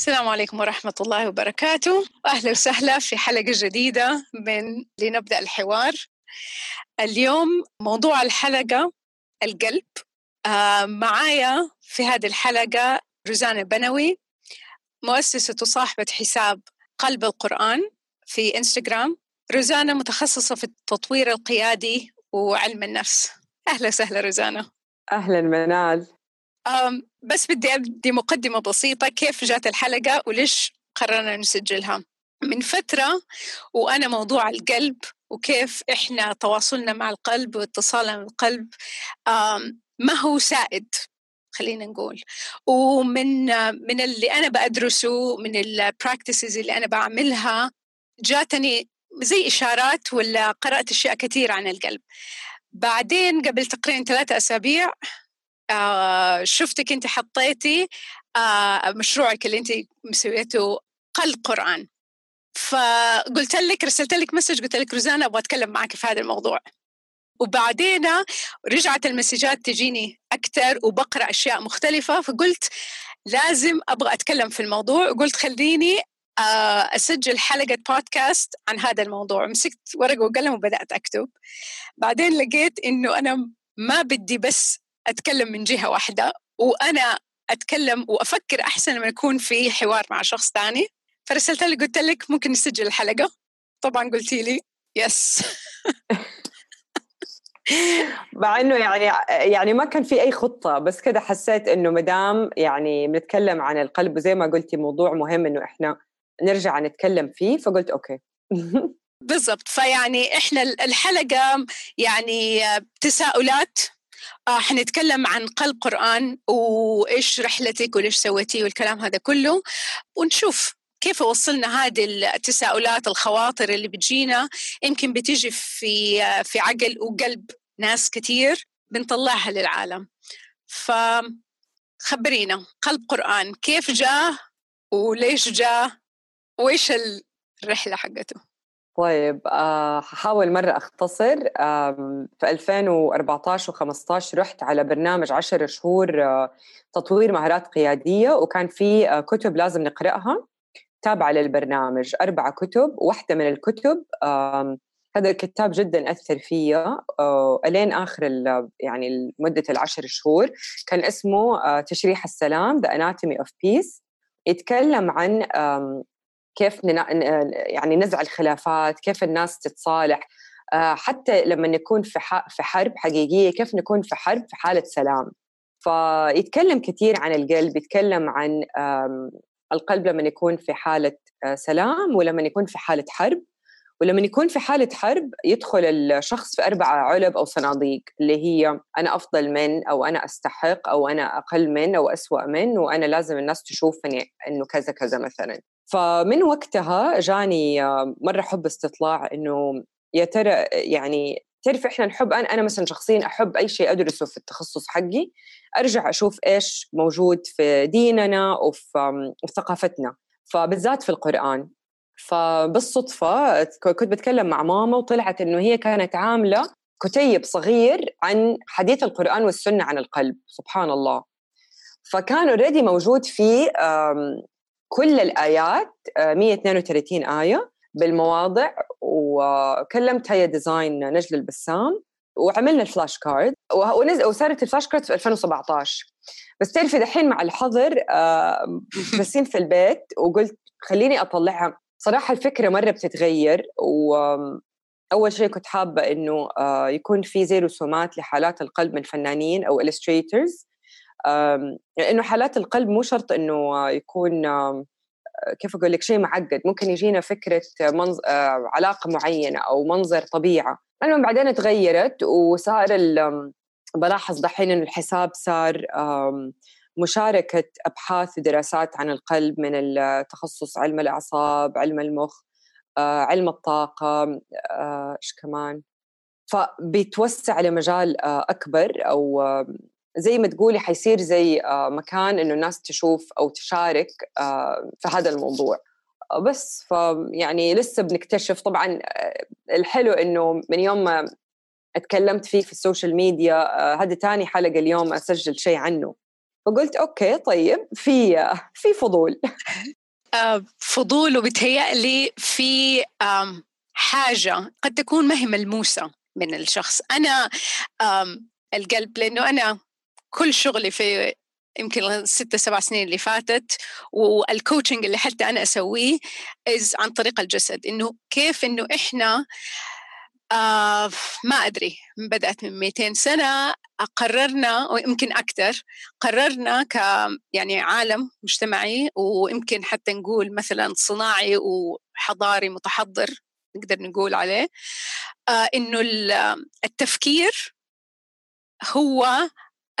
السلام عليكم ورحمة الله وبركاته. أهلا وسهلا في حلقة جديدة من لنبدأ الحوار. اليوم موضوع الحلقة القلب. آه معايا في هذه الحلقة روزانا بنوي مؤسسة وصاحبة حساب قلب القرآن في إنستغرام. روزانا متخصصة في التطوير القيادي وعلم النفس. أهلا وسهلا روزانا. أهلا منال. بس بدي أبدي مقدمة بسيطة كيف جات الحلقة وليش قررنا نسجلها؟ من فترة وأنا موضوع القلب وكيف إحنا تواصلنا مع القلب واتصالنا مع القلب ما هو سائد خلينا نقول. ومن من اللي أنا بدرسه من ال practices اللي أنا بعملها جاتني زي إشارات ولا قرأت أشياء كثير عن القلب. بعدين قبل تقريبا ثلاثة أسابيع آه شفتك انت حطيتي آه مشروعك اللي انت مسويته قل قرآن. فقلت لك رسلت لك message قلت لك روزانا أبغى أتكلم معك في هذا الموضوع. وبعدين رجعت المسجات تجيني أكثر وبقرأ أشياء مختلفة فقلت لازم أبغى أتكلم في الموضوع وقلت خليني آه، أسجل حلقة بودكاست عن هذا الموضوع. مسكت ورقة وقلم وبدأت أكتب. بعدين لقيت إنه أنا ما بدي بس أتكلم من جهة واحدة وأنا أتكلم وأفكر أحسن لما يكون في حوار مع شخص ثاني. فرسلت لك قلت لك ممكن نسجل الحلقة. طبعا قلتي لي yes مع إنه يعني يعني ما كان في أي خطة بس كده حسيت إنه مدام يعني بنتكلم عن القلب وزي ما قلتي موضوع مهم إنه إحنا نرجع نتكلم فيه فقلت okay. بالضبط. فيعني إحنا الحلقة يعني تساؤلات حنتكلم عن قلب قرآن وإيش رحلتك وليش سويتي والكلام هذا كله ونشوف كيف وصلنا هذه التساؤلات الخواطر اللي بتجينا. يمكن بتيجي في في عقل وقلب ناس كثير بنطلعها للعالم. فخبرينا قلب قرآن كيف جاء وليش جاء وإيش الرحلة حقته؟ طيب آه، ححاول مرة أختصر. في 2014 و15 رحت على برنامج 10 شهور آه، تطوير مهارات قيادية وكان في آه، كتب لازم نقرأها تابعة للبرنامج أربعة كتب واحدة من الكتب هذا الكتاب جدا أثر فيا ألين آخر يعني مدة العشر شهور كان اسمه تشريح السلام The Anatomy of Peace. يتكلم عن كيف يعني نزع الخلافات كيف الناس تتصالح. آه، حتى لما نكون في في حرب حقيقية كيف نكون في حرب في حالة سلام. فيتكلم كثير عن القلب يتكلم عن القلب لما يكون في حالة آه، سلام ولما يكون في حالة حرب. ولما يكون في حالة حرب يدخل الشخص في أربعة علب أو صناديق اللي هي أنا أفضل من أو أنا أستحق أو أنا أقل من أو أسوأ من وأنا لازم الناس تشوفني إنه كذا كذا مثلا. فمن وقتها جاني مرة حب استطلاع إنه يا ترى يعني تعرف إحنا نحب أنا أنا مثلا شخصيا أحب أي شيء أدرسه في التخصص حقي أرجع أشوف إيش موجود في ديننا وفي ثقافتنا فبالذات في القرآن. فبالصدفة كنت بتكلم مع ماما وطلعت إنه هي كانت عاملة كتيب صغير عن حديث القرآن والسنة عن القلب سبحان الله. فكان اوريدي موجود فيه كل الآيات 132 آه، آية بالمواضع وكلمت هي design نجل البسام وعملنا ال flash card وصارت ال flash cards في 2017 بس تعرفي دحين مع الحظر آه بسين في البيت وقلت خليني أطلعها. صراحة الفكرة مرة بتتغير و اول شيء كنت حابة إنه آه يكون في زي رسومات لحالات القلب من فنانين أو illustrators. لأنه حالات القلب مو شرط إنه يكون كيف أقول لك شيء معقد. ممكن يجينا فكرة منظ... آه، علاقة معينة أو منظر طبيعة. المهم بعدين تغيرت وصار بلاحظ دحين إنه الحساب صار مشاركة أبحاث ودراسات عن القلب من التخصص علم الأعصاب علم المخ آه، علم الطاقة آه، إيش كمان. فبيتوسع لمجال أكبر أو زي ما تقولي حيصير زي آه، مكان إنه الناس تشوف أو تشارك آه، في هذا الموضوع. بس فيعني لسه بنكتشف طبعا آه، الحلو إنه من يوم ما اتكلمت فيه في ال social media هذا تاني حلقة اليوم أسجل شيء عنه. فقلت okay طيب في في فضول. فضول وبتهيألي في حاجة قد تكون ما هي ملموسة من الشخص. أنا القلب لأنه أنا كل شغلي في يمكن ستة سبع سنين اللي فاتت والكوتشنج اللي حتى أنا أسويه إز عن طريق الجسد إنه كيف إنه إحنا آه ما أدري بدأت من 200 سنة قررنا ويمكن أكثر قررنا ك يعني عالم مجتمعي ويمكن حتى نقول مثلا صناعي وحضاري متحضر نقدر نقول عليه آه إنه التفكير هو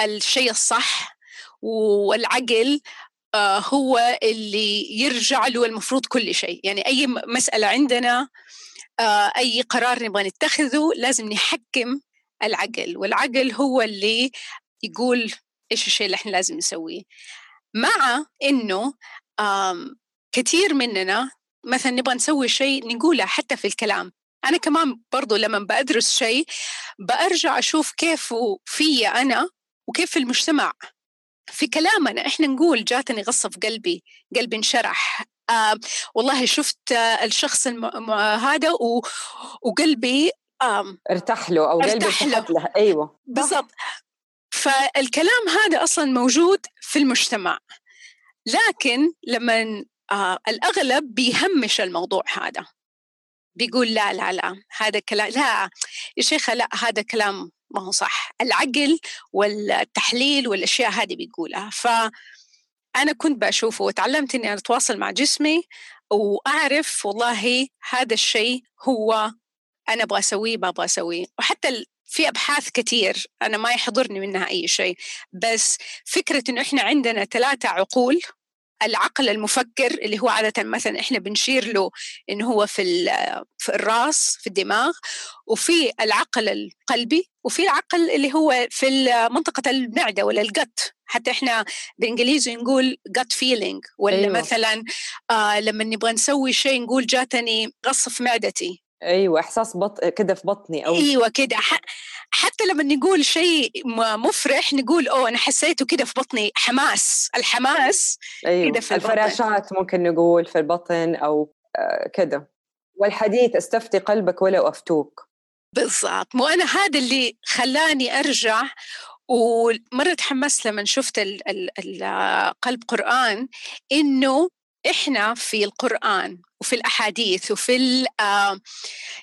الشيء الصح والعقل آه، هو اللي يرجع له المفروض كل شيء. يعني أي مسألة عندنا آه، أي قرار نبغى نتخذه لازم نحكم العقل والعقل هو اللي يقول إيش الشيء اللي إحنا لازم نسويه. مع إنه كثير مننا مثلا نبغى نسوي شيء نقوله حتى في الكلام. أنا كمان برضو لما بدرس شيء برجع أشوف كيف في أنا وكيف المجتمع. في كلامنا إحنا نقول جاتني غصة في قلبي قلبي انشرح. آه والله شفت آه الشخص الم... هذا و... وقلبي آه ارتاح له أو قلبي ارتاح له. له. أيوه. بالضبط. فالكلام هذا أصلا موجود في المجتمع. لكن لما آه الأغلب بيهمش الموضوع هذا. بيقول لا لا لا هذا كلام لا يا شيخة لا هذا كلام ما هو صح العقل والتحليل والأشياء هذه بيقولها. فأنا كنت بشوفه وتعلمت إني أتواصل مع جسمي وأعرف والله هذا الشيء هو أنا أبغى أسويه ما أبغى أسويه. وحتى في أبحاث كثير أنا ما يحضرني منها أي شيء. بس فكرة إنه إحنا عندنا ثلاثة عقول العقل المفكر اللي هو عادة مثلا إحنا بنشير له انه هو في في الرأس في الدماغ وفي العقل القلبي وفي العقل اللي هو في منطقة المعدة ولا الجت حتى إحنا بالانجليزي نقول gut feeling ولا أيوة. مثلا آه لما نبغى نسوي شيء نقول جاتني غصة في معدتي أيوه إحساس بط كده في بطني أو أيوه كده حتى لما نقول شيء مفرح نقول أوه أنا حسيته كده في بطني حماس الحماس أيوة. كده في الفراشات البطن. ممكن نقول في البطن أو آه، كده والحديث استفتي قلبك ولو أفتوك بالضبط مو أنا هذا اللي خلاني أرجع ومرة تحمست لما شفت القلب قرآن إنه إحنا في القرآن وفي الأحاديث وفي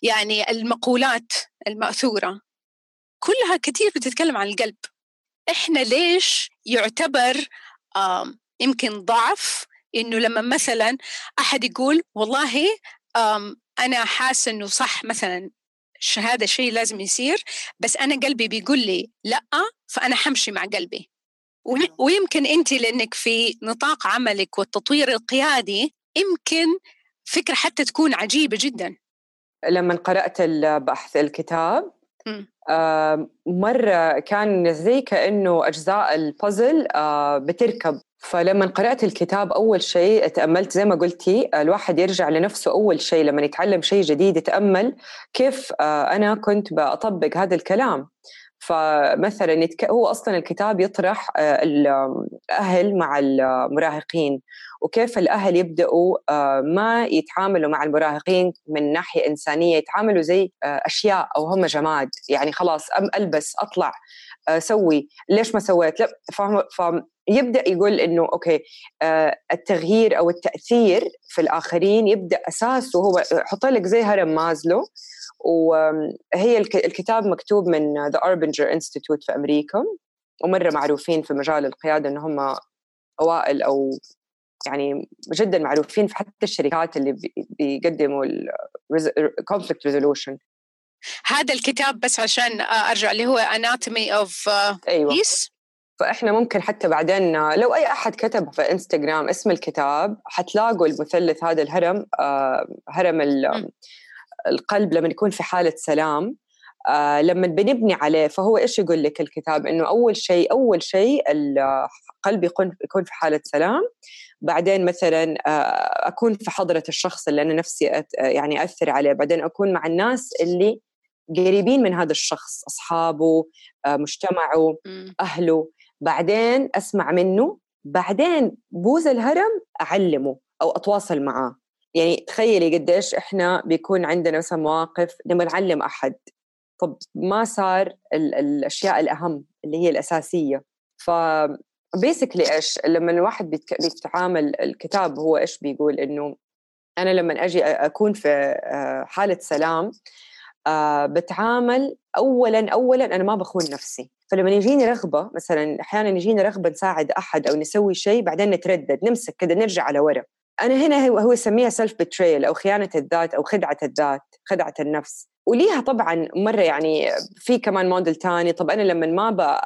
يعني المقولات المأثورة. كلها كثير بتتكلم عن القلب. إحنا ليش يعتبر يمكن ضعف إنه لما مثلا أحد يقول والله أنا حاسه إنه صح مثلا هذا الشيء لازم يصير بس أنا قلبي بيقول لي لأ فأنا حمشي مع قلبي. ويمكن أنت لأنك في نطاق عملك والتطوير القيادي يمكن فكرة حتى تكون عجيبة جدا. لما قرأت البحث الكتاب آه مرة كان زي كأنه أجزاء البازل آه بتركب. فلما قرأت الكتاب أول شيء تأملت زي ما قلتي الواحد يرجع لنفسه أول شيء لما يتعلم شيء جديد يتأمل كيف آه أنا كنت بطبق هذا الكلام. فمثلا. هو أصلا الكتاب يطرح آه، الأهل مع المراهقين وكيف الأهل يبدأوا آه، ما يتعاملوا مع المراهقين من ناحية إنسانية يتعاملوا زي آه، أشياء أو هم جماد يعني خلاص أم ألبس أطلع سوي ليش ما سويت لا يبدأ يقول إنه okay التغيير أو التأثير في الآخرين يبدأ أساسه هو يحط لك زي هرم ماسلو وهي الكتاب مكتوب من The Arbinger Institute في أمريكا ومرة معروفين في مجال القيادة إن هم أوائل أو يعني جدا معروفين في حتى الشركات اللي بيقدموا ال conflict resolution هذا الكتاب بس عشان أرجع اللي هو Anatomy of Peace فإحنا ممكن حتى بعدين لو أي أحد كتب في إنستغرام اسم الكتاب حتلاقوا المثلث هذا الهرم آه، هرم القلب لما يكون في حالة سلام آه لما بنبني عليه فهو إيش يقول لك الكتاب؟ إنه أول شيء أول شيء القلب يكون يكون في حالة سلام بعدين مثلا آه أكون في حضرة الشخص اللي أنا نفسي أت يعني أثر عليه بعدين أكون مع الناس اللي قريبين من هذا الشخص أصحابه آه مجتمعه أهله. بعدين أسمع منه بعدين بوز الهرم أعلمه أو أتواصل معاه. يعني تخيلي قديش إحنا بيكون عندنا مثلا مواقف لما نعلم أحد. طب ما صار ال الأشياء الأهم اللي هي الأساسية. ف بيسكلي إيش؟ لما الواحد بيتعامل الكتاب هو إيش بيقول؟ إنه أنا لما أجي أكون في آه، حالة سلام آه، بتعامل اولا اولا أنا ما بخون نفسي. فلما يجيني رغبة مثلا أحيانا يجيني رغبة نساعد أحد أو نسوي شيء بعدين نتردد نمسك كذا نرجع على ورا. أنا هنا هو يسميها سيلف بتريل أو خيانة الذات أو خدعة الذات خدعة النفس. وليها طبعا مرة يعني في كمان موديل تاني. طب أنا لما ما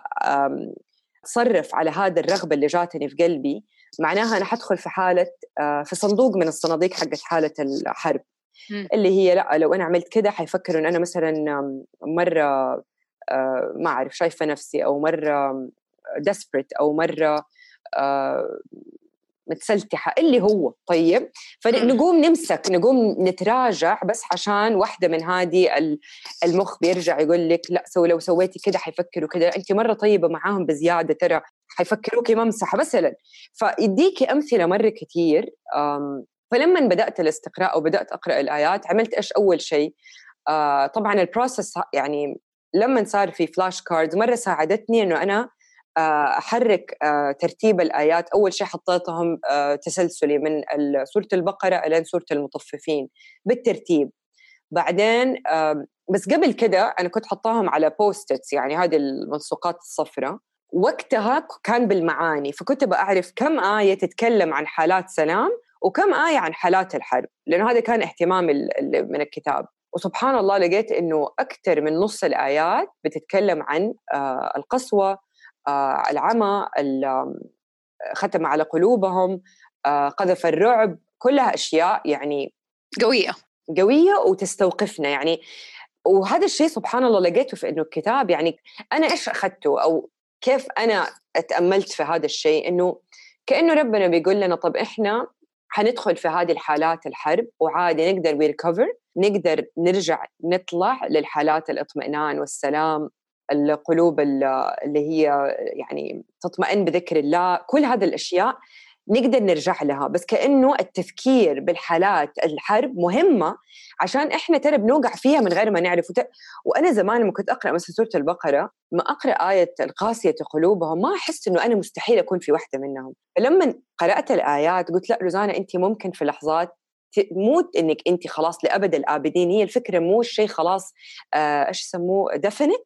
أتصرف على هذا الرغبة اللي جاتني في قلبي معناها أنا حدخل في حالة آه، في صندوق من الصناديق حقت حالة الحرب. اللي هي لأ لو أنا عملت كده حيفكروا إن أنا مثلا مرة آه، ما أعرف شايفة نفسي أو مرة desperate أو مرة آه، متسلتحة اللي هو طيب؟ فنقوم نمسك نقوم نتراجع بس عشان واحدة من هذه المخ بيرجع يقول لك لأ so لو سويتي كده حيفكروا كده انت مرة طيبة معاهم بزيادة ترى حيفكروكي ممسحة مثلا. فيديكي أمثلة مرة كثير فلما بدأت الاستقراء وبدأت أقرأ الآيات عملت إيش أول شيء؟ آه، طبعا ال process يعني لما صار في flash cards مرة ساعدتني إنه أنا آه، أحرك آه، ترتيب الآيات. أول شيء حطيتهم آه، تسلسلي من سورة البقرة إلى سورة المطففين بالترتيب. بعدين بس قبل كده أنا كنت حطاهم على Post-its يعني هذه الملصقات الصفراء وقتها كان بالمعاني فكنت بعرف كم آية تتكلم عن حالات سلام وكم آية عن حالات الحرب لأنه هذا كان اهتمامي من الكتاب. وسبحان الله لقيت إنه أكثر من نص الآيات بتتكلم عن القسوة آه، العمى ختم على قلوبهم آه، قذف الرعب كلها أشياء يعني قوية. قوية وتستوقفنا يعني. وهذا الشيء سبحان الله لقيته في إنه الكتاب يعني أنا إيش أخذته؟ أو كيف أنا اتأملت في هذا الشيء؟ إنه كأنه ربنا بيقول لنا طب إحنا حندخل في هذه الحالات الحرب وعادي نقدر ويركفر نقدر نرجع نطلع للحالات الاطمئنان والسلام القلوب اللي هي يعني تطمئن بذكر الله كل هذه الأشياء نقدر نرجع لها. بس كأنه التفكير بالحالات الحرب مهمة عشان إحنا ترى بنوقع فيها من غير ما نعرف. وت... وأنا زمان لما كنت أقرأ مثلا سورة البقرة ما أقرأ آية القاسية قلوبهم ما أحس إنه أنا مستحيل أكون في واحدة منهم. فلما قرأت الآيات قلت لا روزانا أنت ممكن في لحظات مو إنك أنت خلاص لأبد الآبدين. هي الفكرة مو الشيء خلاص آه، إيش يسموه؟ دفنت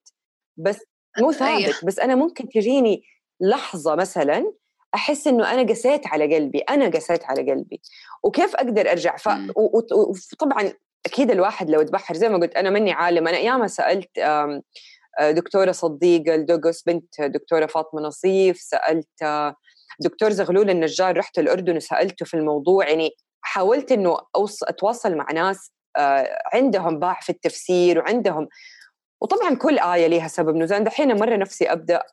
بس مو. ثابت. بس أنا ممكن تجيني لحظة مثلا أحس إنه أنا قسيت على قلبي أنا قسيت على قلبي. وكيف أقدر أرجع؟ ف... وطبعا أكيد الواحد لو تبحر زي ما قلت أنا مني عالم. أنا أيام سألت دكتورة صديقة الدوغوس بنت دكتورة فاطمة نصيف سألت آه، دكتور زغلول النجار رحت الأردن وسألته في الموضوع يعني حاولت إنه أوص... أتواصل مع ناس آه، عندهم باع في التفسير وعندهم وطبعا كل آية لها سبب. نزول دحين مرة نفسي أبدأ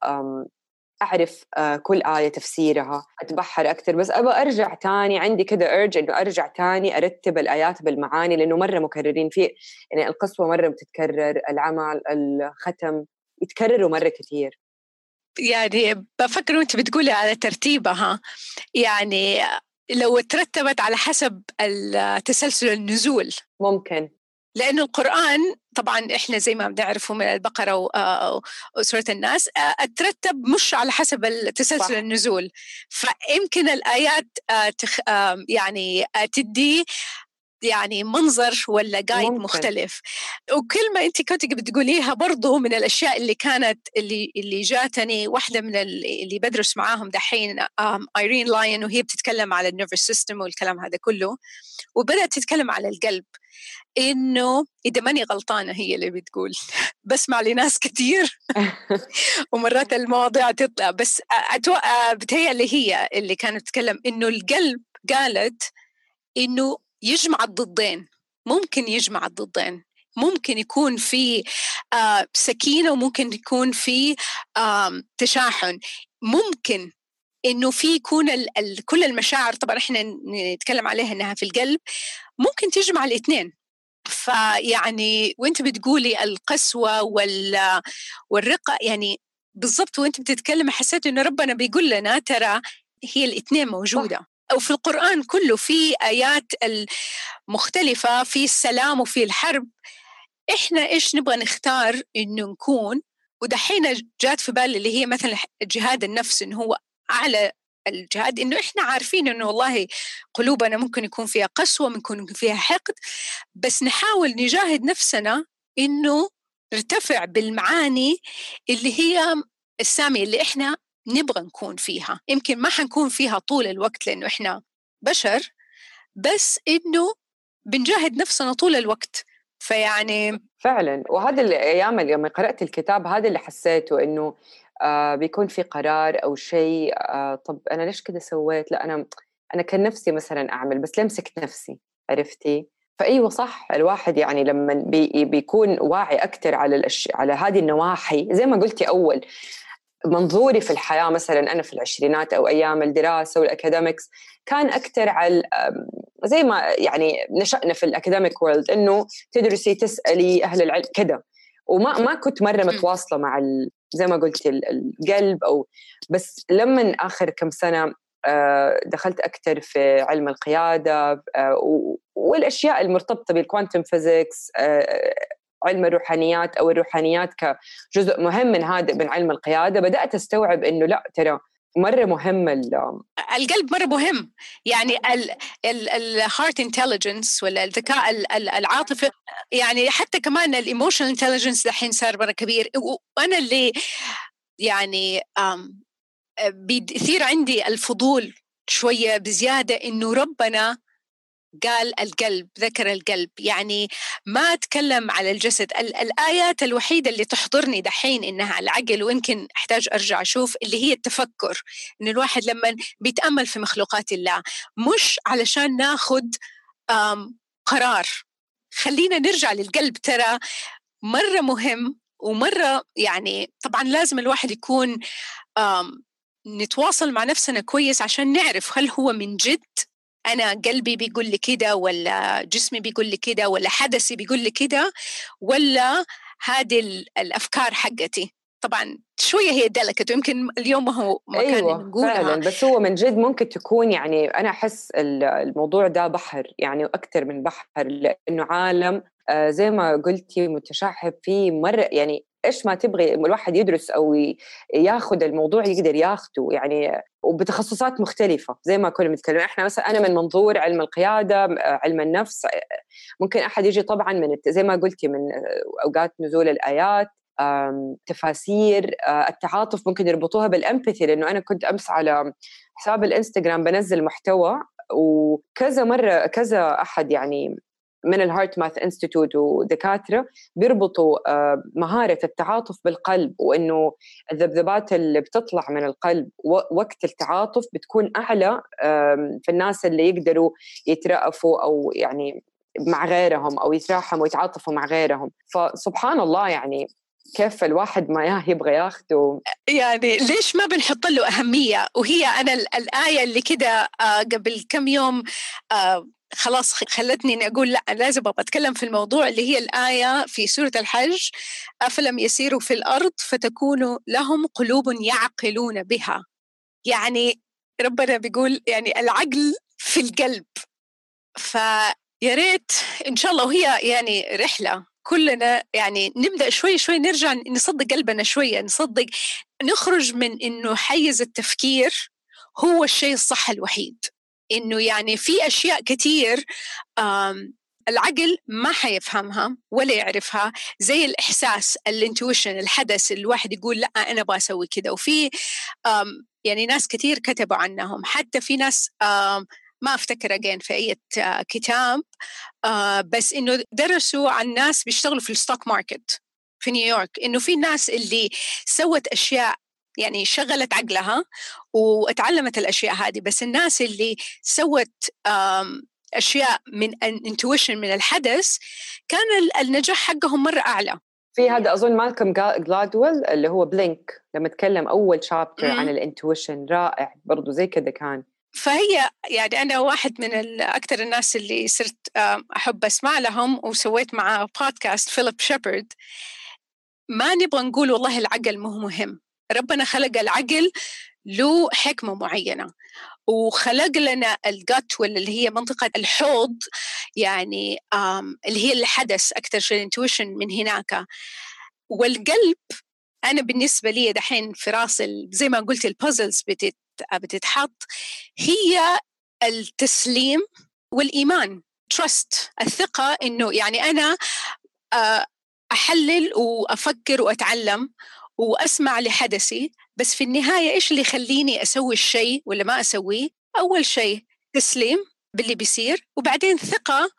أعرف آه، كل آية تفسيرها أتبحر أكثر بس أبغى أرجع تاني عندي كذا أرج إنه أرجع تاني أرتب الآيات بالمعاني لأنه مرة مكررين في يعني القسوة مرة بتتكرر العمل الختم يتكرروا مرة كثير. يعني بفكر وأنت بتقولي على ترتيبها يعني لو ترتبت على حسب تسلسل النزول. ممكن. لأنه القرآن طبعا إحنا زي ما بنعرفه من البقرة وسورة الناس ترتب مش على حسب تسلسل النزول. فيمكن الآيات تخ يعني تدي يعني منظر ولا جايد مختلف. وكلمة أنت كنت بتقوليها برضو من الأشياء اللي كانت اللي اللي جاتني واحدة من اللي بدرس معاهم دحين Irene Lyon وهي بتتكلم على ال nervous system والكلام هذا كله. وبدأت تتكلم على القلب. إنه إذا ماني غلطانة هي اللي بتقول. بسمع لناس كثير ومرات المواضيع تطلع. بس أتوقع بتهيألي هي اللي كانت تتكلم إنه القلب قالت إنه يجمع الضدين ممكن يجمع الضدين ممكن يكون في آه سكينة وممكن يكون في آه تشاحن. ممكن إنه في يكون كل المشاعر طبعا إحنا نتكلم عليها إنها في القلب ممكن تجمع الاثنين. فيعني وأنت بتقولي القسوة وال والرقة يعني بالضبط وأنت بتتكلم حسيت إنه ربنا بيقول لنا ترى هي الاثنين موجودة. أو في القرآن كله في آيات المختلفة في السلام وفي الحرب. إحنا إيش نبغى نختار إنه نكون؟ ودحين جات في بالي اللي هي مثلا جهاد النفس إنه هو أعلى الجهاد إنه إحنا عارفين إنه والله قلوبنا ممكن يكون فيها قسوة ممكن يكون فيها حقد. بس نحاول نجاهد نفسنا إنه نرتفع بالمعاني اللي هي السامية اللي إحنا نبغى نكون فيها. يمكن ما حنكون فيها طول الوقت لأنه إحنا بشر بس إنه بنجاهد نفسنا طول الوقت. فيعني فعلا. وهذا الأيام لما قرأت الكتاب هذا اللي حسيته إنه آه بيكون في قرار أو شيء آه طب أنا ليش كده سويت؟ لا أنا أنا كان نفسي مثلا أعمل بس ليه مسكت نفسي عرفتي؟ فإيوه صح الواحد يعني لما بي بيكون واعي أكثر على الأش... على هذه النواحي زي ما قلتي أول منظوري في الحياة مثلا أنا في العشرينات أو أيام الدراسة وال academics كان أكثر على زي ما يعني نشأنا في ال academic world إنه تدرسي تسألي أهل العلم كذا وما ما كنت مرة متواصلة مع زي ما قلتي القلب أو بس لما آخر كم سنة آه، دخلت أكثر في علم القيادة آه، والأشياء المرتبطة بال quantum physics آه، علم الروحانيات أو الروحانيات كجزء مهم من هذا من علم القيادة بدأت أستوعب إنه لا ترى مرة مهم القلب مرة مهم. يعني ال heart intelligence ولا الذكاء العاطفي يعني حتى كمان ال emotional intelligence دحين صار مرة كبير. وأنا اللي يعني بيثير عندي الفضول شوية بزيادة إنه ربنا قال القلب ذكر القلب. يعني ما تكلم على الجسد الآيات الوحيدة اللي تحضرني دحين إنها العقل ويمكن أحتاج أرجع أشوف اللي هي التفكر. إن الواحد لما بيتأمل في مخلوقات الله مش علشان ناخذ قرار. خلينا نرجع للقلب ترى مرة مهم ومرة يعني طبعا لازم الواحد يكون نتواصل مع نفسنا كويس عشان نعرف هل هو من جد أنا قلبي بيقول لي كده ولا جسمي بيقول لي كده ولا حدثي بيقول لي كده ولا هذه الأفكار حقتي. طبعا شوية هي دلكت ويمكن اليوم ما هو مكان أيوة نقولها. فعلا. بس هو من جد ممكن تكون يعني أنا أحس الموضوع ده بحر يعني أكثر من بحر لأنه عالم آه، زي ما قلتي متشعب فيه مرة يعني إيش ما تبغي الواحد يدرس أو ياخذ الموضوع يقدر ياخذه يعني وبتخصصات مختلفة زي ما كنا بنتكلم. إحنا مثلا أنا من منظور علم القيادة علم النفس ممكن أحد يجي طبعا من زي ما قلتي من أوقات نزول الآيات تفاسير التعاطف ممكن يربطوها بال empathy لأنه أنا كنت أمس على حساب الإنستغرام بنزل محتوى وكذا مرة كذا أحد يعني من ال HeartMath Institute ودكاترة بيربطوا آه، مهارة التعاطف بالقلب وإنه الذبذبات اللي بتطلع من القلب وقت التعاطف بتكون أعلى في الناس اللي يقدروا يترأفوا أو يعني مع غيرهم أو يتراحموا ويتعاطفوا مع غيرهم. فسبحان الله يعني كيف الواحد ما ياه يبغى ياخده. يعني ليش ما بنحط له أهمية؟ وهي أنا الآية اللي كده آه، قبل كم يوم آه، خلاص خلتني أقول لا لازم أبغى أتكلم في الموضوع اللي هي الآية في سورة الحج أفلم يسيروا في الأرض فتكون لهم قلوب يعقلون بها. يعني ربنا بيقول يعني العقل في القلب. فيا ريت إن شاء الله وهي يعني رحلة كلنا يعني نبدأ شوي شوي نرجع نصدق قلبنا شوية نصدق نخرج من إنه حيز التفكير هو الشيء الصح الوحيد. إنه يعني في أشياء كثير العقل ما حيفهمها ولا يعرفها زي الإحساس الإنتويشن الحدث الواحد يقول لأ أنا أبغى أسوي كذا وفي يعني ناس كثير كتبوا عنهم. حتى في ناس ما أفتكر again في أي كتاب بس إنه درسوا عن ناس بيشتغلوا في ال stock market في نيويورك. إنه في ناس اللي سوت أشياء يعني شغلت عقلها وتعلمت الأشياء هذه. بس الناس اللي سوت أشياء من ال intuition من الحدس كان النجاح حقهم مرة أعلى. في هذا أظن Malcolm Gladwell اللي هو Blink لما تكلم أول chapter عن ال intuition رائع برضو زي كذا كان. فهي يعني أنا واحد من أكثر الناس اللي صرت أحب أسمع لهم وسويت معاه بودكاست Philip Shepherd ما نبغى نقول والله العقل مو مهم. ربنا خلق العقل له حكمة معينة. وخلق لنا ال gut اللي هي منطقة الحوض يعني اللي هي الحدس أكثر شيء ال intuition من هناك. والقلب أنا بالنسبة لي دحين في رأس زي ما قلت البازلز بتتحط. هي التسليم والإيمان تراست الثقة إنه يعني أنا أحلل وأفكر وأتعلم. وأسمع لحدثي بس في النهاية إيش اللي يخليني أسوي الشيء ولا ما أسويه؟ أول شيء تسليم باللي بيصير وبعدين ثقة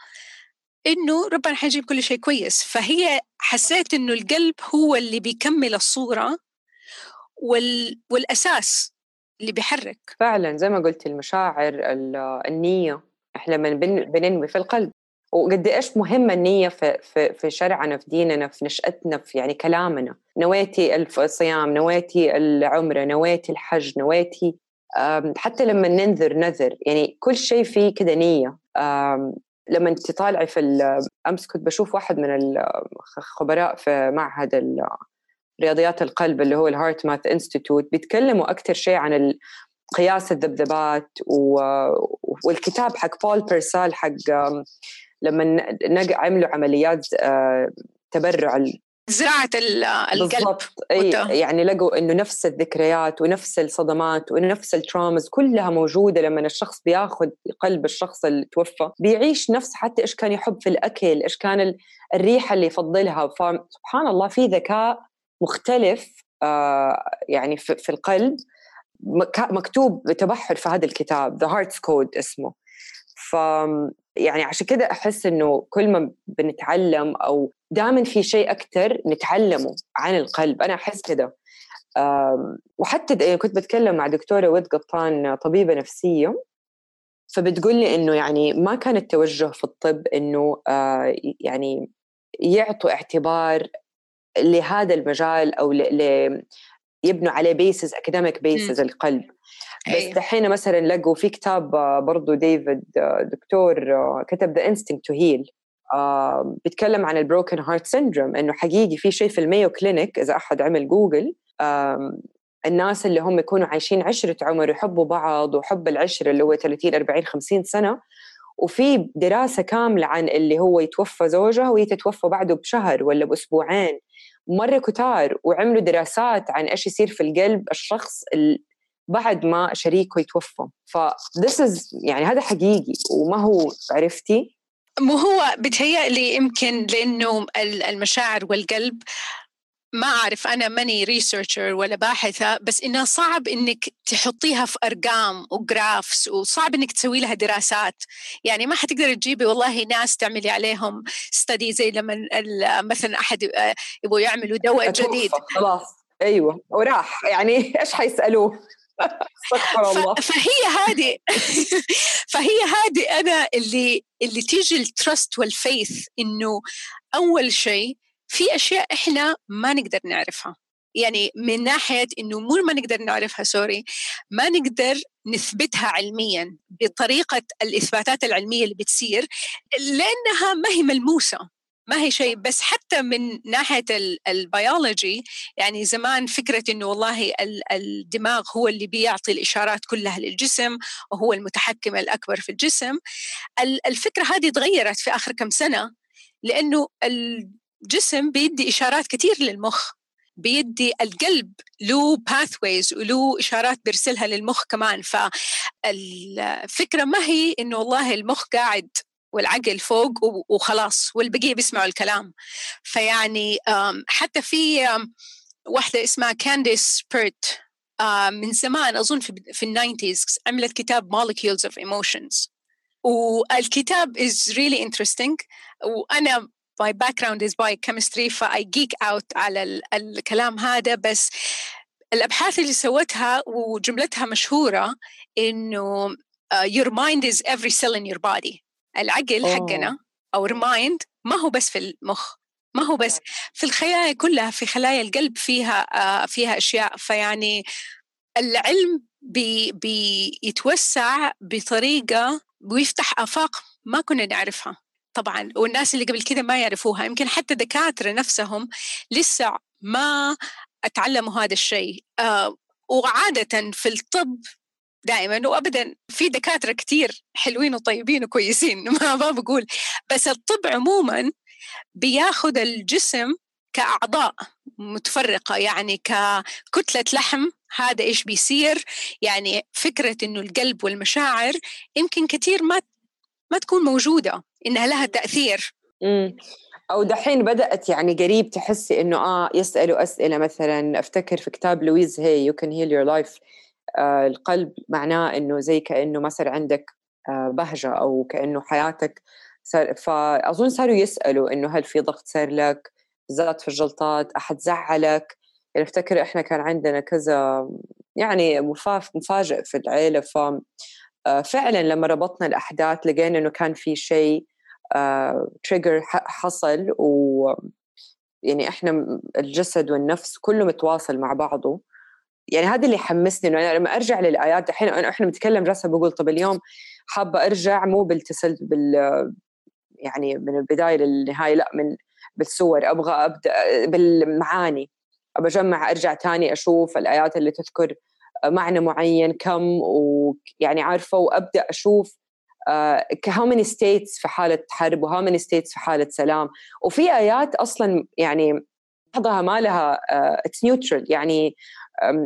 إنه ربنا حيجيب كل شيء كويس. فهي حسيت إنه القلب هو اللي بيكمل الصورة وال... والأساس اللي بيحرك. فعلا زي ما قلت المشاعر النية إحنا لما بننوي في القلب. وقد إيش مهمة النية في في في شرعنا في ديننا في نشأتنا في يعني كلامنا. نويتي الصيام نويتي العمرة نويتي الحج نويتي حتى لما ننذر نذر. يعني كل شيء فيه كده نية. لما تطالعي في أمس كنت بشوف واحد من الخبراء في معهد رياضيات القلب اللي هو ال HeartMath Institute بيتكلموا أكثر شيء عن قياس الذبذبات والكتاب حق Paul Pearsall حق لما عملوا عمليات آه، تبرع زراعة القلب أي يعني لقوا إنه نفس الذكريات ونفس الصدمات ونفس ال traumas كلها موجودة لما الشخص بياخذ قلب الشخص اللي توفى بيعيش نفس حتى إيش كان يحب في الأكل إيش كان الريحة اللي يفضلها. فسبحان الله في ذكاء مختلف آه يعني في, في القلب مكتوب بتبحر في هذا الكتاب The Heart's Code اسمه. ف يعني عشان كده أحس إنه كل ما بنتعلم أو دائما في شيء أكثر نتعلمه عن القلب. أنا أحس كده. وحتى يعني كنت بتكلم مع دكتورة ود قطان طبيبة نفسية فبتقول لي إنه يعني ما كان التوجه في الطب إنه آه، يعني يعطوا اعتبار لهذا المجال أو يبنوا عليه basis academic basis القلب. بس أيوه. دحين مثلا لقوا في كتاب برضو ديفيد دكتور كتب The Instinct to Heal بيتكلم عن ال broken heart syndrome إنه حقيقي في شيء في ال Mayo Clinic إذا أحد عمل جوجل الناس اللي هم يكونوا عايشين عشرة عمر يحبوا بعض وحب العشرة اللي هو 30 40 50 سنة وفي دراسة كاملة عن اللي هو يتوفى زوجها وهي تتوفى بعده بشهر ولا بأسبوعين. مرة كتار وعملوا دراسات عن إيش يصير في القلب الشخص بعد ما شريكه يتوفى. ف is يعني هذا حقيقي وما هو عرفتي. مو هو بتهيألي يمكن لأنه المشاعر والقلب ما أعرف أنا ماني researcher ولا باحثة بس إنها صعب إنك تحطيها في أرقام و graphs وصعب إنك تسوي لها دراسات. يعني ما حتقدر تجيبي والله ناس تعملي عليهم study زي لما مثلا أحد يبغوا يعملوا دواء جديد. خلاص. أيوه. وراح. يعني إيش حيسألوه؟ استغفر الله. فهي هذه فهي هذه أنا اللي اللي تيجي ال trust وال faith إنه أول شيء في أشياء إحنا ما نقدر نعرفها. يعني من ناحية إنه مو ما نقدر نعرفها sorry ما نقدر نثبتها علميا بطريقة الإثباتات العلمية اللي بتصير لأنها ما هي ملموسة ما هي شيء. بس حتى من ناحية البيولوجي يعني زمان فكرة إنه والله الدماغ هو اللي بيعطي الإشارات كلها للجسم وهو المتحكم الأكبر في الجسم الفكرة هذه تغيرت في آخر كم سنة لأنه الجسم بيدي إشارات كثير للمخ. بيدي القلب له باثويز وله إشارات بيرسلها للمخ كمان. فالفكرة ما هي إنه والله المخ قاعد والعقل فوق وخلاص والبقية بيسمعوا الكلام. فيعني حتى في واحدة اسمها كانديس بيرت من زمان أظن في في ال nineties عملت كتاب molecules of emotions. والكتاب is really interesting. وأنا my background is biochemistry ف I geek out على الكلام هذا. بس الأبحاث اللي سوتها وجملتها مشهورة إنه uh, your mind is every cell in your body. العقل حقنا أو ال mind ما هو بس في المخ ما هو بس في الخلايا كلها في خلايا القلب فيها uh, فيها أشياء. فيعني العلم بي بيتوسع بطريقة ويفتح آفاق ما كنا نعرفها. طبعا والناس اللي قبل كده ما يعرفوها يمكن حتى دكاترة نفسهم لسه ما اتعلموا هذا الشيء. آه وعادة في الطب دائما وابدا في دكاترة كثير حلوين وطيبين وكويسين ما بقول. بس الطب عموما بياخذ الجسم كأعضاء متفرقة يعني ككتلة لحم هذا إيش بيصير؟ يعني فكرة إنه القلب والمشاعر يمكن كثير ما ما تكون موجودة. إنها لها تأثير. إمم. أو دحين بدأت يعني قريب تحسي إنه آه يسألوا أسئلة مثلا أفتكر في كتاب Louise Hay You Can Heal Your Life القلب معناه إنه زي كأنه ما صار عندك آه بهجة أو كأنه حياتك صار فاظن صاروا يسألوا إنه هل في ضغط صار لك بالذات في الجلطات أحد زعلك؟ يعني أفتكر إحنا كان عندنا كذا يعني مفاجئ في العيلة ف آه، فعلا لما ربطنا الأحداث لقينا إنه كان في شيء تريجر آه، حصل و يعني إحنا الجسد والنفس كله متواصل مع بعضه. يعني هذا اللي حمسني إنه أنا لما أرجع للآيات الحين إحنا بنتكلم راسا بقول طب اليوم حابة أرجع مو بالتسل بال يعني من البداية للنهاية لأ مو بالسور أبغى أبدأ بالمعاني. ابى أجمع أرجع تاني أشوف الآيات اللي تذكر معنى معين كم ويعني عارفة وأبدأ أشوف how many states في حالة حرب و how many states في حالة سلام. وفي آيات أصلا يعني بعضها ما لها it's uh, neutral يعني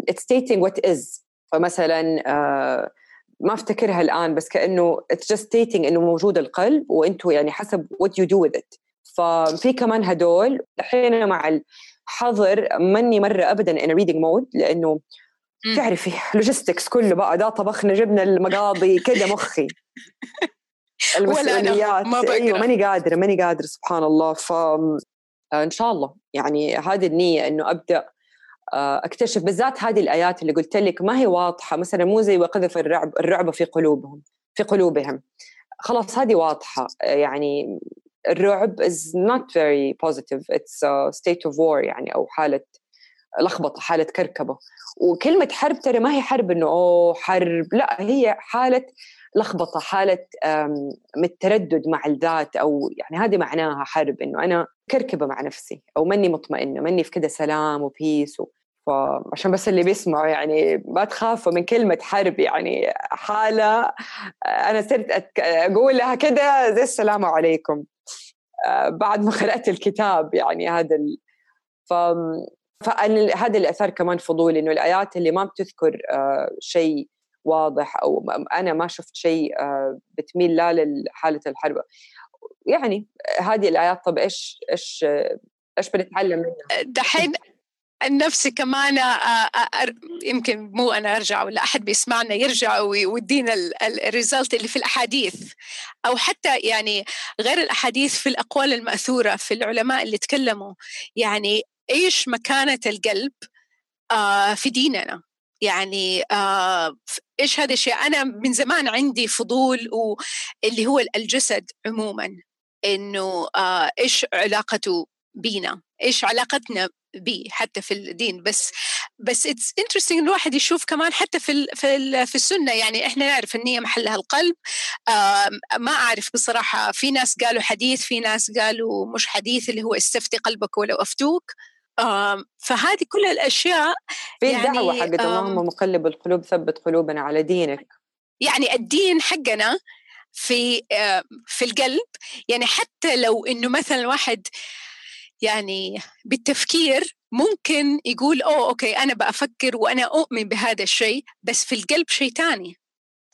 it's stating what is فمثلا uh, ما أفتكرها الآن بس كأنه it's just stating إنه موجود القلب وأنتم يعني حسب what you do with it ففي كمان هدول الحين مع الحظر ماني مرة ابدا in reading mode لأنه تعرفي logistics كله بقى ده طبخنا جبنا المقاضي كده مخي. المسؤوليات. ما إيوه ماني قادرة ماني قادرة سبحان الله. ف آه، إن شاء الله. يعني هذه النية إنه أبدأ آه، أكتشف بالذات هذه الآيات اللي قلت لك ما هي واضحة. مثلا مو زي وقذف الرعب الرعب في قلوبهم في قلوبهم. خلاص هذه واضحة. يعني الرعب is not very positive. It's a state of war يعني أو حالة لخبطة حالة كركبة. وكلمة حرب ترى ما هي حرب إنه أوه حرب. لا هي حالة لخبطة حالة من التردد مع الذات أو يعني هذه معناها حرب إنه أنا كركبة مع نفسي أو ماني مطمئنة ماني في كده سلام وبيس و... فعشان بس اللي بيسمعوا يعني ما تخافوا من كلمة حرب يعني حالة أنا صرت أقولها كده زي السلام عليكم آه، بعد ما قرأت الكتاب يعني هذا ال... ف فهذا اللي اثار كمان فضولي إنه الآيات اللي ما بتذكر آه، شيء واضح أو أنا ما شفت شيء آه، بتميل لا لحالة الحرب يعني هذه الآيات طب إيش إيش إيش بنتعلم منها؟ دحين نفسي كمان آه، يمكن مو أنا أرجع ولا أحد بيسمعنا يرجع ويدينا الريزلت اللي في الأحاديث. أو حتى يعني غير الأحاديث في الأقوال المأثورة في العلماء اللي تكلموا. يعني إيش مكانة القلب في ديننا؟ يعني آه إيش هذا الشيء؟ أنا من زمان عندي فضول اللي هو الجسد عموما إنه آه إيش علاقته بينا؟ إيش علاقتنا به حتى في الدين؟ بس بس it's interesting الواحد يشوف كمان حتى في في في السنة. يعني إحنا نعرف النية محلها القلب. ما أعرف بصراحة في ناس قالوا حديث في ناس قالوا مش حديث اللي هو استفتي قلبك ولو أفتوك. فهذه كل الأشياء في يعني الدعوة حقت اللهم مقلب القلوب ثبت قلوبنا على دينك. يعني الدين حقنا في في القلب. يعني حتى لو إنه مثلا واحد يعني بالتفكير ممكن يقول oh okay أنا بفكر وأنا أؤمن بهذا الشيء بس في القلب شيء ثاني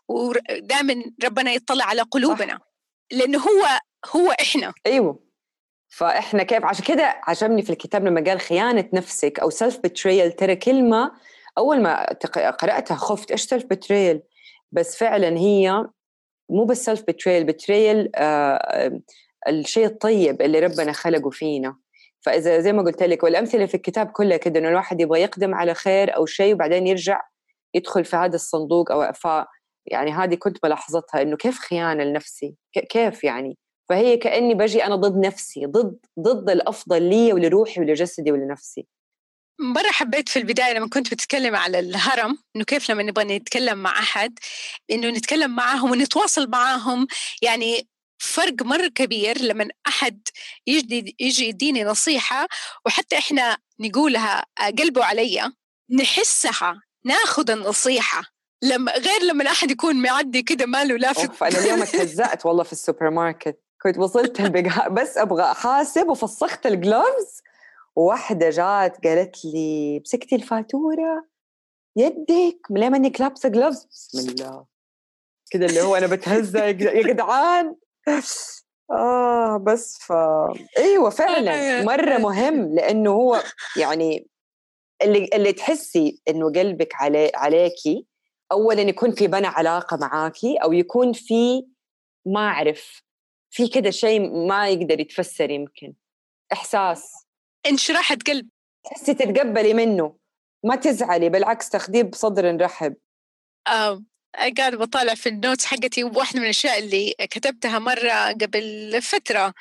ودائما ربنا يطلع على قلوبنا صح. لأنه هو هو إحنا. أيوه. فإحنا كيف عشان كده عجبني في الكتاب لما قال خيانة نفسك أو self betrayal ترى كلمة أول ما قرأتها خفت إيش self betrayal بس فعلا هي مو بس self betrayal betrayal الشيء الطيب اللي ربنا خلقه فينا. فإذا زي ما قلت لك والأمثلة في الكتاب كلها كده إنه الواحد يبغى يقدم على خير أو شيء وبعدين يرجع يدخل في هذا الصندوق أو ف يعني هذه كنت بلاحظتها إنه كيف خيانة لنفسي؟ كيف يعني؟ فهي كأني بجي أنا ضد نفسي ضد ضد الأفضل لي ولروحي ولجسدي ولنفسي. مرة حبيت في البداية لما كنت بتكلم على الهرم إنه كيف لما نبغى نتكلم مع أحد إنه نتكلم معاهم ونتواصل معاهم. يعني فرق مرة كبير لما أحد يجي يجي يديني نصيحة وحتى إحنا نقولها قلبوا علي نحسها ناخذ النصيحة. لما غير لما أحد يكون معدي كده ماله لافت أنا اليوم اتهزأت والله في السوبر ماركت. كنت وصلت بس أبغى أحاسب وفسخت ال gloves وواحدة جات قالت لي مسكتي الفاتورة يدك ليه مانك لابسة جلوفز بسم الله. كده اللي هو أنا بتهزأ يا جدعان. آه بس ف أيوه فعلا. مرة مهم لأنه هو يعني اللي اللي تحسي إنه قلبك علي عليكي اولا يكون في بنى علاقة معاكي أو يكون في ما اعرف في كده شيء ما يقدر يتفسر يمكن. إحساس. انشراحة قلب. تحسي تتقبلي منه. ما تزعلي بالعكس تاخذيه بصدر رحب. آه. قاعدة بطالع في ال notes حقتي واحدة من الأشياء اللي كتبتها مرة قبل فترة.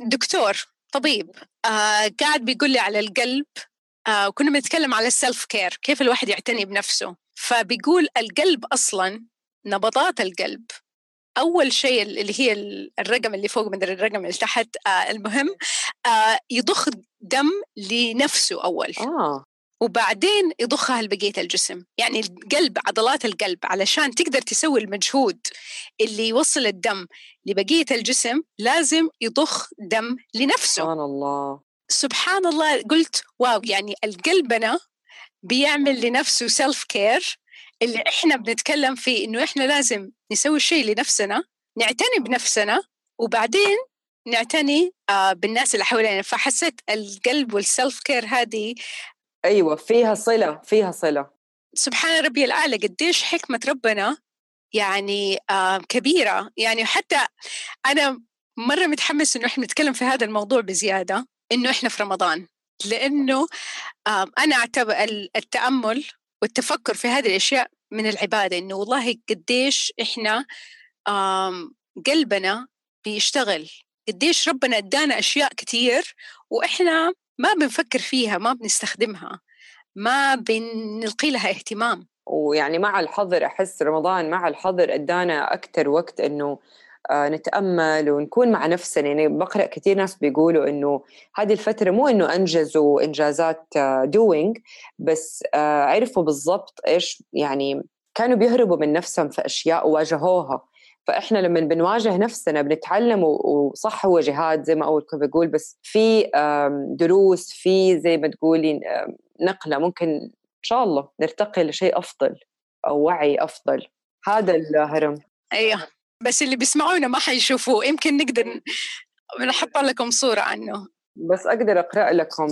دكتور طبيب. آه، قاعد بيقول لي على القلب آه، وكنا بنتكلم على ال self care كيف الواحد يعتني بنفسه. فبيقول القلب أصلا نبضات القلب. أول شيء اللي هي الرقم اللي فوق من الرقم اللي تحت آه المهم آه يضخ دم لنفسه أول. آه. وبعدين يضخها لبقية الجسم. يعني القلب عضلات القلب علشان تقدر تسوي المجهود اللي يوصل الدم لبقية الجسم لازم يضخ دم لنفسه. سبحان الله. سبحان الله قلت واو يعني القلبنا بيعمل لنفسه self care اللي إحنا بنتكلم فيه إنه إحنا لازم نسوي الشيء لنفسنا نعتني بنفسنا وبعدين نعتني آه بالناس اللي حوالينا. فحسيت القلب وال self care هذه أيوه فيها صلة فيها صلة. سبحان ربي الأعلى قديش حكمة ربنا يعني آه كبيرة. يعني حتى أنا مرة متحمس إنه إحنا نتكلم في هذا الموضوع بزيادة إنه إحنا في رمضان. لأنه آه أنا اعتبر التأمل والتفكر في هذه الأشياء من العبادة إنه والله قديش إحنا آه قلبنا بيشتغل قديش ربنا أدانا أشياء كثير وإحنا ما بنفكر فيها ما بنستخدمها ما بنلقي لها اهتمام. ويعني مع الحظر أحس رمضان مع الحظر أدانا أكثر وقت إنه آه نتأمل ونكون مع نفسنا. يعني بقرأ كثير ناس بيقولوا إنه هذه الفترة مو إنه أنجزوا إنجازات دوينج آه بس آه عرفوا بالضبط إيش يعني كانوا بيهربوا من نفسهم في أشياء وواجهوها. فإحنا لما بنواجه نفسنا بنتعلم وصح هو جهاد زي ما أول كنت بقول بس في دروس في زي ما تقولي نقلة. ممكن إن شاء الله نرتقي لشيء أفضل أو وعي أفضل. هذا الهرم. أيوه. بس اللي بيسمعونا ما حيشوفوه. يمكن نقدر نحط لكم صورة عنه. بس أقدر أقرأ لكم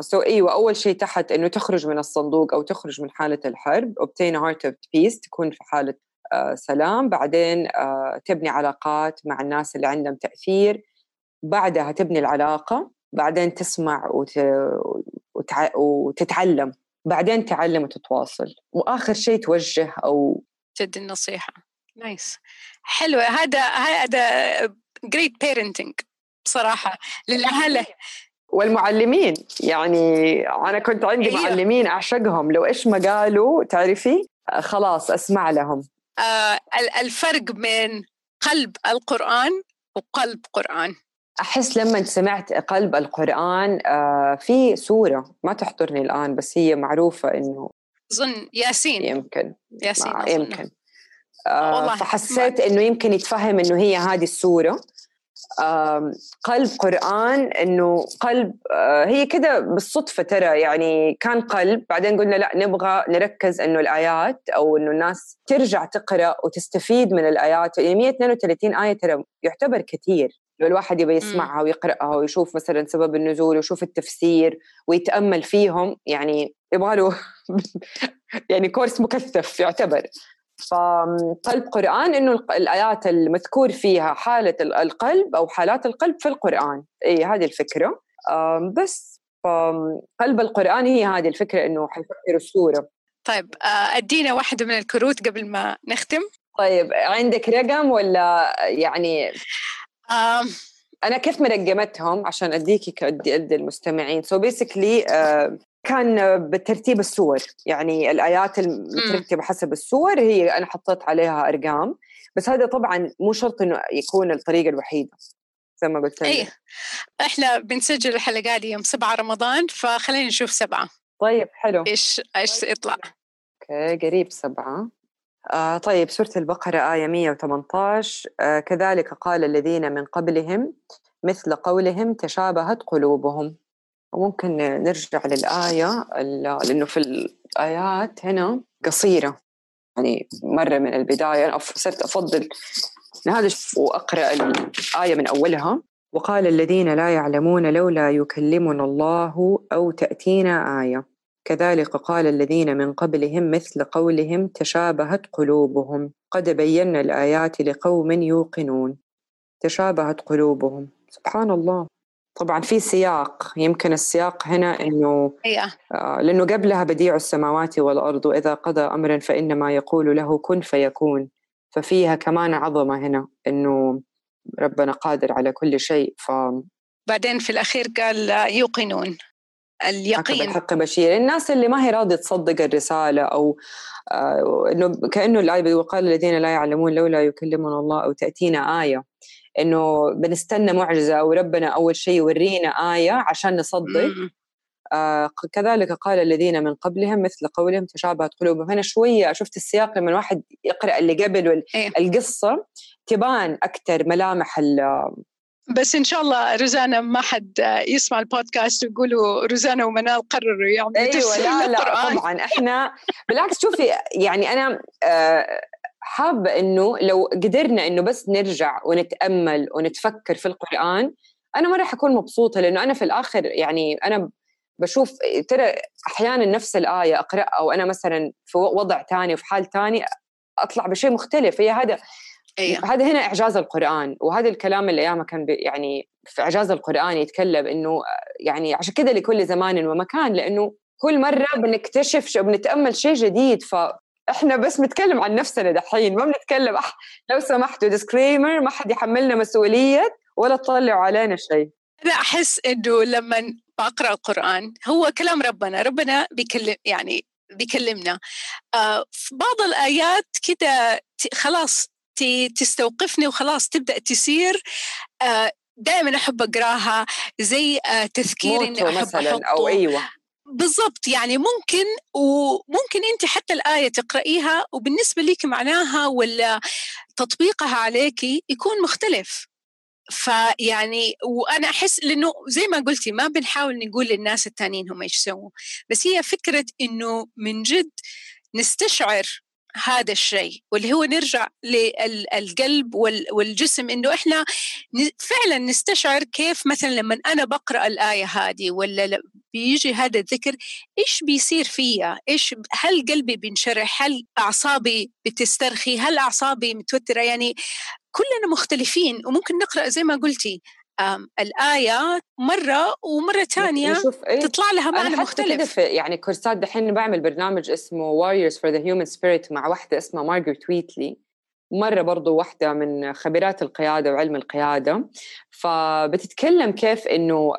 سو so, إيوه أول شيء تحت إنه تخرج من الصندوق أو تخرج من حالة الحرب obtain a heart of peace تكون في حالة آه، سلام. بعدين آه، تبني علاقات مع الناس اللي عندهم تأثير. بعدها تبني العلاقة. بعدين تسمع وت... وتع... وتتعلم. بعدين تعلم وتتواصل. وآخر شيء توجه أو تدي النصيحة. nice حلو. هذا هذا great parenting بصراحة للأهل. والمعلمين يعني أنا كنت عندي أيوه. معلمين أعشقهم. لو إيش ما قالوا تعرفي؟ خلاص أسمع لهم. آه ال- الفرق بين قلب القرآن وقلب قرآن. أحس لما سمعت قلب القرآن آه في سوره ما تحضرني الآن بس هي معروفة إنه أظن ياسين. يمكن. ياسين. يمكن. آه فحسيت إنه يمكن يتفهم إنه هي هذه السورة. قلب قرآن إنه قلب آه، هي كده بالصدفة ترى يعني كان قلب بعدين قلنا لا نبغى نركز إنه الآيات أو إنه الناس ترجع تقرأ وتستفيد من الآيات. يعني 132 آية ترى يعتبر كثير. لو الواحد يبي يسمعها ويقرأها ويشوف مثلا سبب النزول ويشوف التفسير ويتأمل فيهم يعني يبغى له يعني كورس مكثف يعتبر. فقلب قرآن إنه الق- الآيات المذكور فيها حالة ال- القلب أو حالات القلب في القرآن. إي هذه الفكرة. آم، بس. قلب القرآن هي هذه الفكرة إنه حيفكر السورة. طيب آه أدينا واحدة من الكروت قبل ما نختم. طيب عندك رقم ولا يعني؟ آه أنا كيف مرقمتهم؟ عشان أديكي كأدي أدي المستمعين. so so basically كان بترتيب السور يعني الآيات المترتبة حسب السور هي أنا حطيت عليها أرقام. بس هذا طبعا مو شرط إنه يكون الطريقة الوحيدة زي ما قلت أي إحنا بنسجل الحلقة دي يوم 7 رمضان فخلينا نشوف سبعة. طيب حلو. إيش إيش يطلع okay قريب سبعة. آه طيب سورة البقرة آية 118 آه كذلك قال الذين من قبلهم مثل قولهم تشابهت قلوبهم. وممكن نرجع للآية لأنه في الآيات هنا قصيرة. يعني مرة من البداية. أنا صرت أفضل هذا وأقرأ الآية من أولها. وقال الذين لا يعلمون لولا يكلمنا الله أو تأتينا آية. كذلك قال الذين من قبلهم مثل قولهم تشابهت قلوبهم. قد بينا الآيات لقوم يوقنون. تشابهت قلوبهم. سبحان الله. طبعا في سياق يمكن السياق هنا إنه آه، لأنه قبلها بديع السماوات والأرض وإذا قضى امرا فإنما يقول له كن فيكون. ففيها كمان عظمة هنا إنه ربنا قادر على كل شيء ف بعدين في الأخير قال يوقنون. اليقين. الحق بشير. الناس اللي ما هي راضية تصدق الرسالة أو آه كأنه الآية بيقول وقال الذين لا يعلمون لولا يكلمنا الله أو تأتينا آية. إنه بنستنى معجزة أو ربنا أول شيء يورينا آية عشان نصدق. آه كذلك قال الذين من قبلهم مثل قولهم تشابهت قلوبهم. هنا شوية شفت السياق لما الواحد يقرأ اللي قبل إيه. القصة. تبان أكثر ملامح ال- بس إن شاء الله روزانا ما حد يسمع البودكاست ويقولوا روزانا ومنال قرروا يعملوا أيوه تفسير لا لا. طبعا إحنا بالعكس شوفي يعني أنا آه، حابه إنه لو قدرنا إنه بس نرجع ونتأمل ونتفكر في القرآن أنا ما راح أكون مبسوطة لأنه أنا في الآخر يعني أنا بشوف ترى أحيانا نفس الآية أقرأها وأنا مثلا في وضع ثاني وفي حال ثاني أطلع بشيء مختلف هي هذا أيوه هذا هنا إعجاز القرآن وهذا الكلام اللي ايامها كان يعني في إعجاز القرآن يتكلم إنه يعني عشان كذا لكل زمان ومكان لأنه كل مرة بنكتشف شيء بنتأمل شيء جديد فاحنا بس بنتكلم عن نفسنا دحين ما بنتكلم أح لو سمحتوا ديسكريمر ما حد يحملنا مسؤولية ولا تطلعوا علينا شيء. أنا أحس إنه لما بقرا القرآن هو كلام ربنا ربنا بيكلم يعني بيكلمنا. آه في بعض الآيات كده خلاص تستوقفني وخلاص تبدأ تسير آه دائما أحب أقراها زي آه تذكير إني أحب مثلا أو أيوه. بالضبط يعني ممكن وممكن أنت حتى الآية تقرأيها وبالنسبة لك معناها ولا تطبيقها عليك يكون مختلف. فيعني وأنا أحس لأنه زي ما قلتي ما بنحاول نقول للناس التانيين هم إيش يسووا بس هي فكرة إنه من جد نستشعر هذا الشيء واللي هو نرجع للقلب والجسم إنه إحنا فعلا نستشعر كيف مثلا لما أنا بقرأ الآية هذه ولا بيجي هذا الذكر إيش بيصير فيا؟ إيش هل قلبي بينشرح؟ هل أعصابي بتسترخي؟ هل أعصابي متوترة؟ يعني كلنا مختلفين وممكن نقرأ زي ما قلتي. الآية مرة ومرة ثانية إيه؟ تطلع لها معنى كده مختلف يعني كورسات دحين بعمل برنامج اسمه Warriors for the Human Spirit مع واحدة اسمها مارغريت ويتلي مرة برضو واحدة من خبيرات القيادة وعلم القيادة فبتتكلم كيف إنه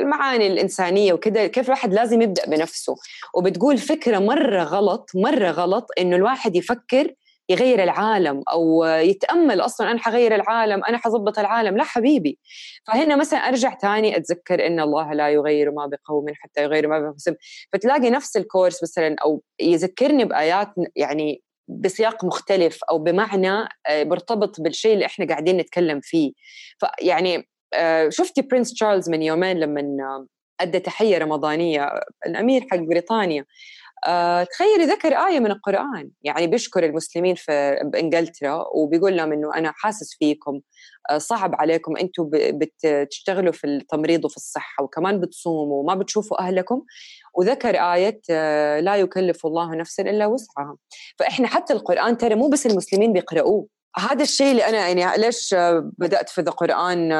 المعاني الإنسانية وكذا كيف الواحد لازم يبدأ بنفسه وبتقول فكرة مرة غلط مرة غلط إنه الواحد يفكر يغير العالم أو يتأمل أصلا أنا حغير العالم أنا حظبط العالم. لا حبيبي. فهنا مثلا أرجع تاني أتذكر إن الله لا يغير ما بقوم حتى يغيروا ما بأنفسهم. فتلاقي نفس الكورس مثلا أو يذكرني بآيات يعني بسياق مختلف أو بمعنى آه، مرتبط بالشيء اللي إحنا قاعدين نتكلم فيه. فيعني آه، شفتي برنس تشارلز من يومين لما أدى تحية رمضانية الأمير حق بريطانيا. تخيلي ذكر آية من القرآن. يعني بيشكر المسلمين في إنجلترا وبيقول لهم إنه أنا حاسس فيكم آه، صعب عليكم. أنتم بتشتغلوا في التمريض وفي الصحة وكمان بتصوموا وما بتشوفوا أهلكم. وذكر آية آه، لا يكلف الله نفسا إلا وسعها. فإحنا حتى القرآن ترى مو بس المسلمين بيقرأوه هذا الشيء اللي أنا يعني ليش بدأت في القرآن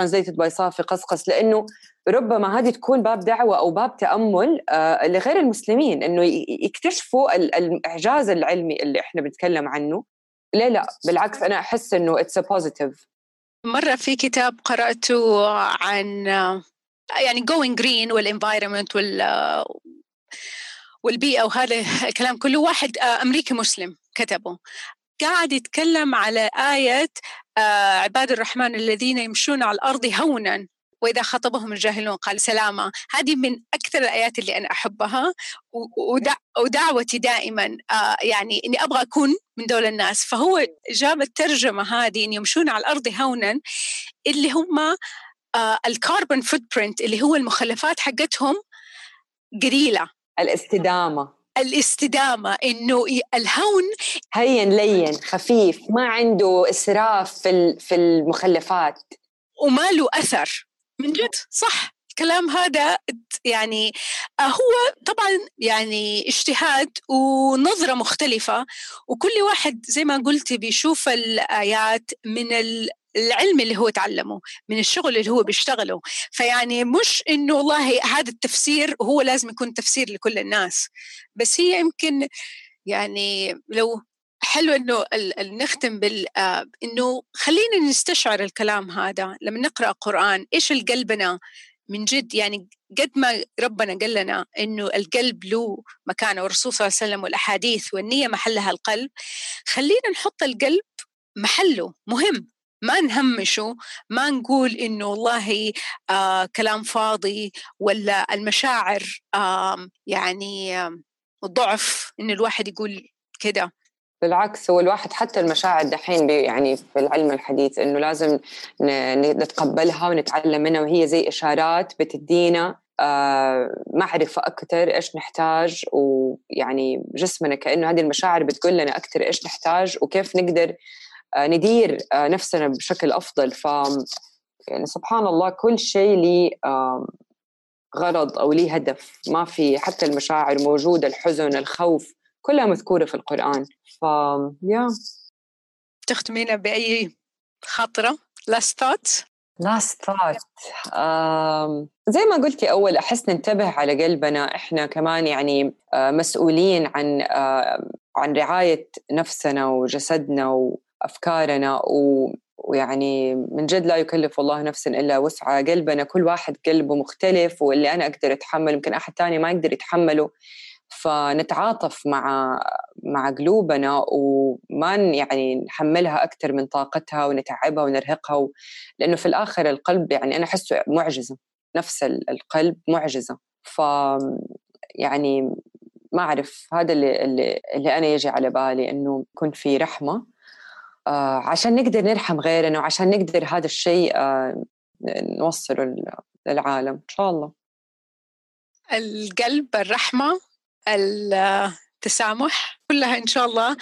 translated by صافي قصقص لأنه ربما هذه تكون باب دعوة أو باب تأمل آه، لغير المسلمين إنه يكتشفوا الإعجاز العلمي اللي إحنا بنتكلم عنه. ليه لا بالعكس أحس إنه it's a positive. مرة في كتاب قرأته عن يعني going green والenvironment وال والبيئة وهذا الكلام كله. واحد آه، أمريكي مسلم كتبه. قاعد يتكلم على آية عباد الرحمن الذين يمشون على الأرض هونا وإذا خطبهم الجاهلون قال سلاما هذه من أكثر الآيات اللي أنا أحبها ودعوتي دائما آه، يعني إني أبغى أكون من دول الناس. فهو جاب الترجمة هذه إن يمشون على الأرض هونا اللي هم ال carbon footprint اللي هو المخلفات حقتهم قليلة الاستدامة. الاستدامة إنه الهون هين لين خفيف ما عنده إسراف في في المخلفات. وما له أثر. من جد صح. الكلام هذا يعني آه، هو طبعا يعني اجتهاد ونظرة مختلفة وكل واحد زي ما قلت بيشوف الآيات من العلم اللي هو تعلمه من الشغل اللي هو بيشتغله. فيعني مش إنه والله هذا التفسير هو لازم يكون تفسير لكل الناس. بس هي يمكن يعني لو حلو إنه نختم بال آه، إنه خلينا نستشعر الكلام هذا. لما نقرأ قرآن إيش قلبنا من جد يعني قد ما ربنا قال لنا إنه القلب له مكانة والرسول صلى الله عليه وسلم والأحاديث والنية محلها القلب خلينا نحط القلب محله مهم. ما نهمشه ما نقول إنه والله آه كلام فاضي ولا المشاعر آه يعني آه ضعف إن الواحد يقول كده. بالعكس هو الواحد حتى المشاعر دحين يعني في العلم الحديث إنه لازم نتقبلها ونتعلم منها وهي زي إشارات بتدينا آه معرفة أكثر إيش نحتاج ويعني جسمنا كأنه هذه المشاعر بتقول لنا أكثر إيش نحتاج وكيف نقدر ندير آه نفسنا بشكل أفضل. ف يعني سبحان الله كل شيء لي غرض أو لي هدف. ما في حتى المشاعر موجودة الحزن الخوف كلها مذكورة في القرآن. ف يا. تختمينا بأي خاطرة؟ last thought last thought. um, زي ما قلتي أول أحس ننتبه على قلبنا. إحنا كمان يعني uh, مسؤولين عن عن رعاية نفسنا وجسدنا وأفكارنا و ويعني من جد لا يكلف الله نفسا إلا وسعها. قلبنا كل واحد قلبه مختلف واللي أنا أقدر أتحمله يمكن أحد ثاني ما يقدر يتحمله. فنتعاطف مع مع قلوبنا وما يعني نحملها أكثر من طاقتها ونتعبها ونرهقها و... لأنه في الآخر القلب يعني أنا أحسه معجزة. نفس القلب معجزة. ف يعني ما أعرف هذا اللي, اللي, أنا يجي على بالي إنه يكون في رحمة عشان نقدر نرحم غيرنا وعشان نقدر هذا الشيء آه نوصله للعالم إن شاء الله. القلب الرحمة التسامح كلها إن شاء الله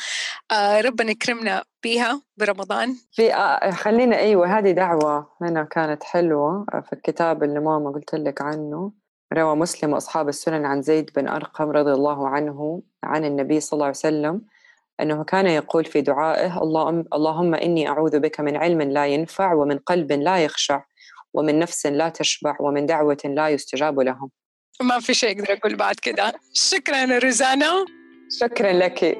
آه، ربنا يكرمنا بها برمضان. في آه، خلينا أيوه هذه دعوة هنا كانت حلوة آه، في الكتاب اللي ماما قلت لك عنه. روى مسلم وأصحاب السنن عن زيد بن أرقم رضي الله عنه عن النبي صلى الله عليه وسلم. أنه كان يقول في دعائه اللهم اللهم إني أعوذ بك من علم لا ينفع ومن قلب لا يخشع ومن نفس لا تشبع ومن دعوة لا يستجاب لهم. ما في شيء أقدر أقول بعد كده. شكرا روزانا شكرا لك.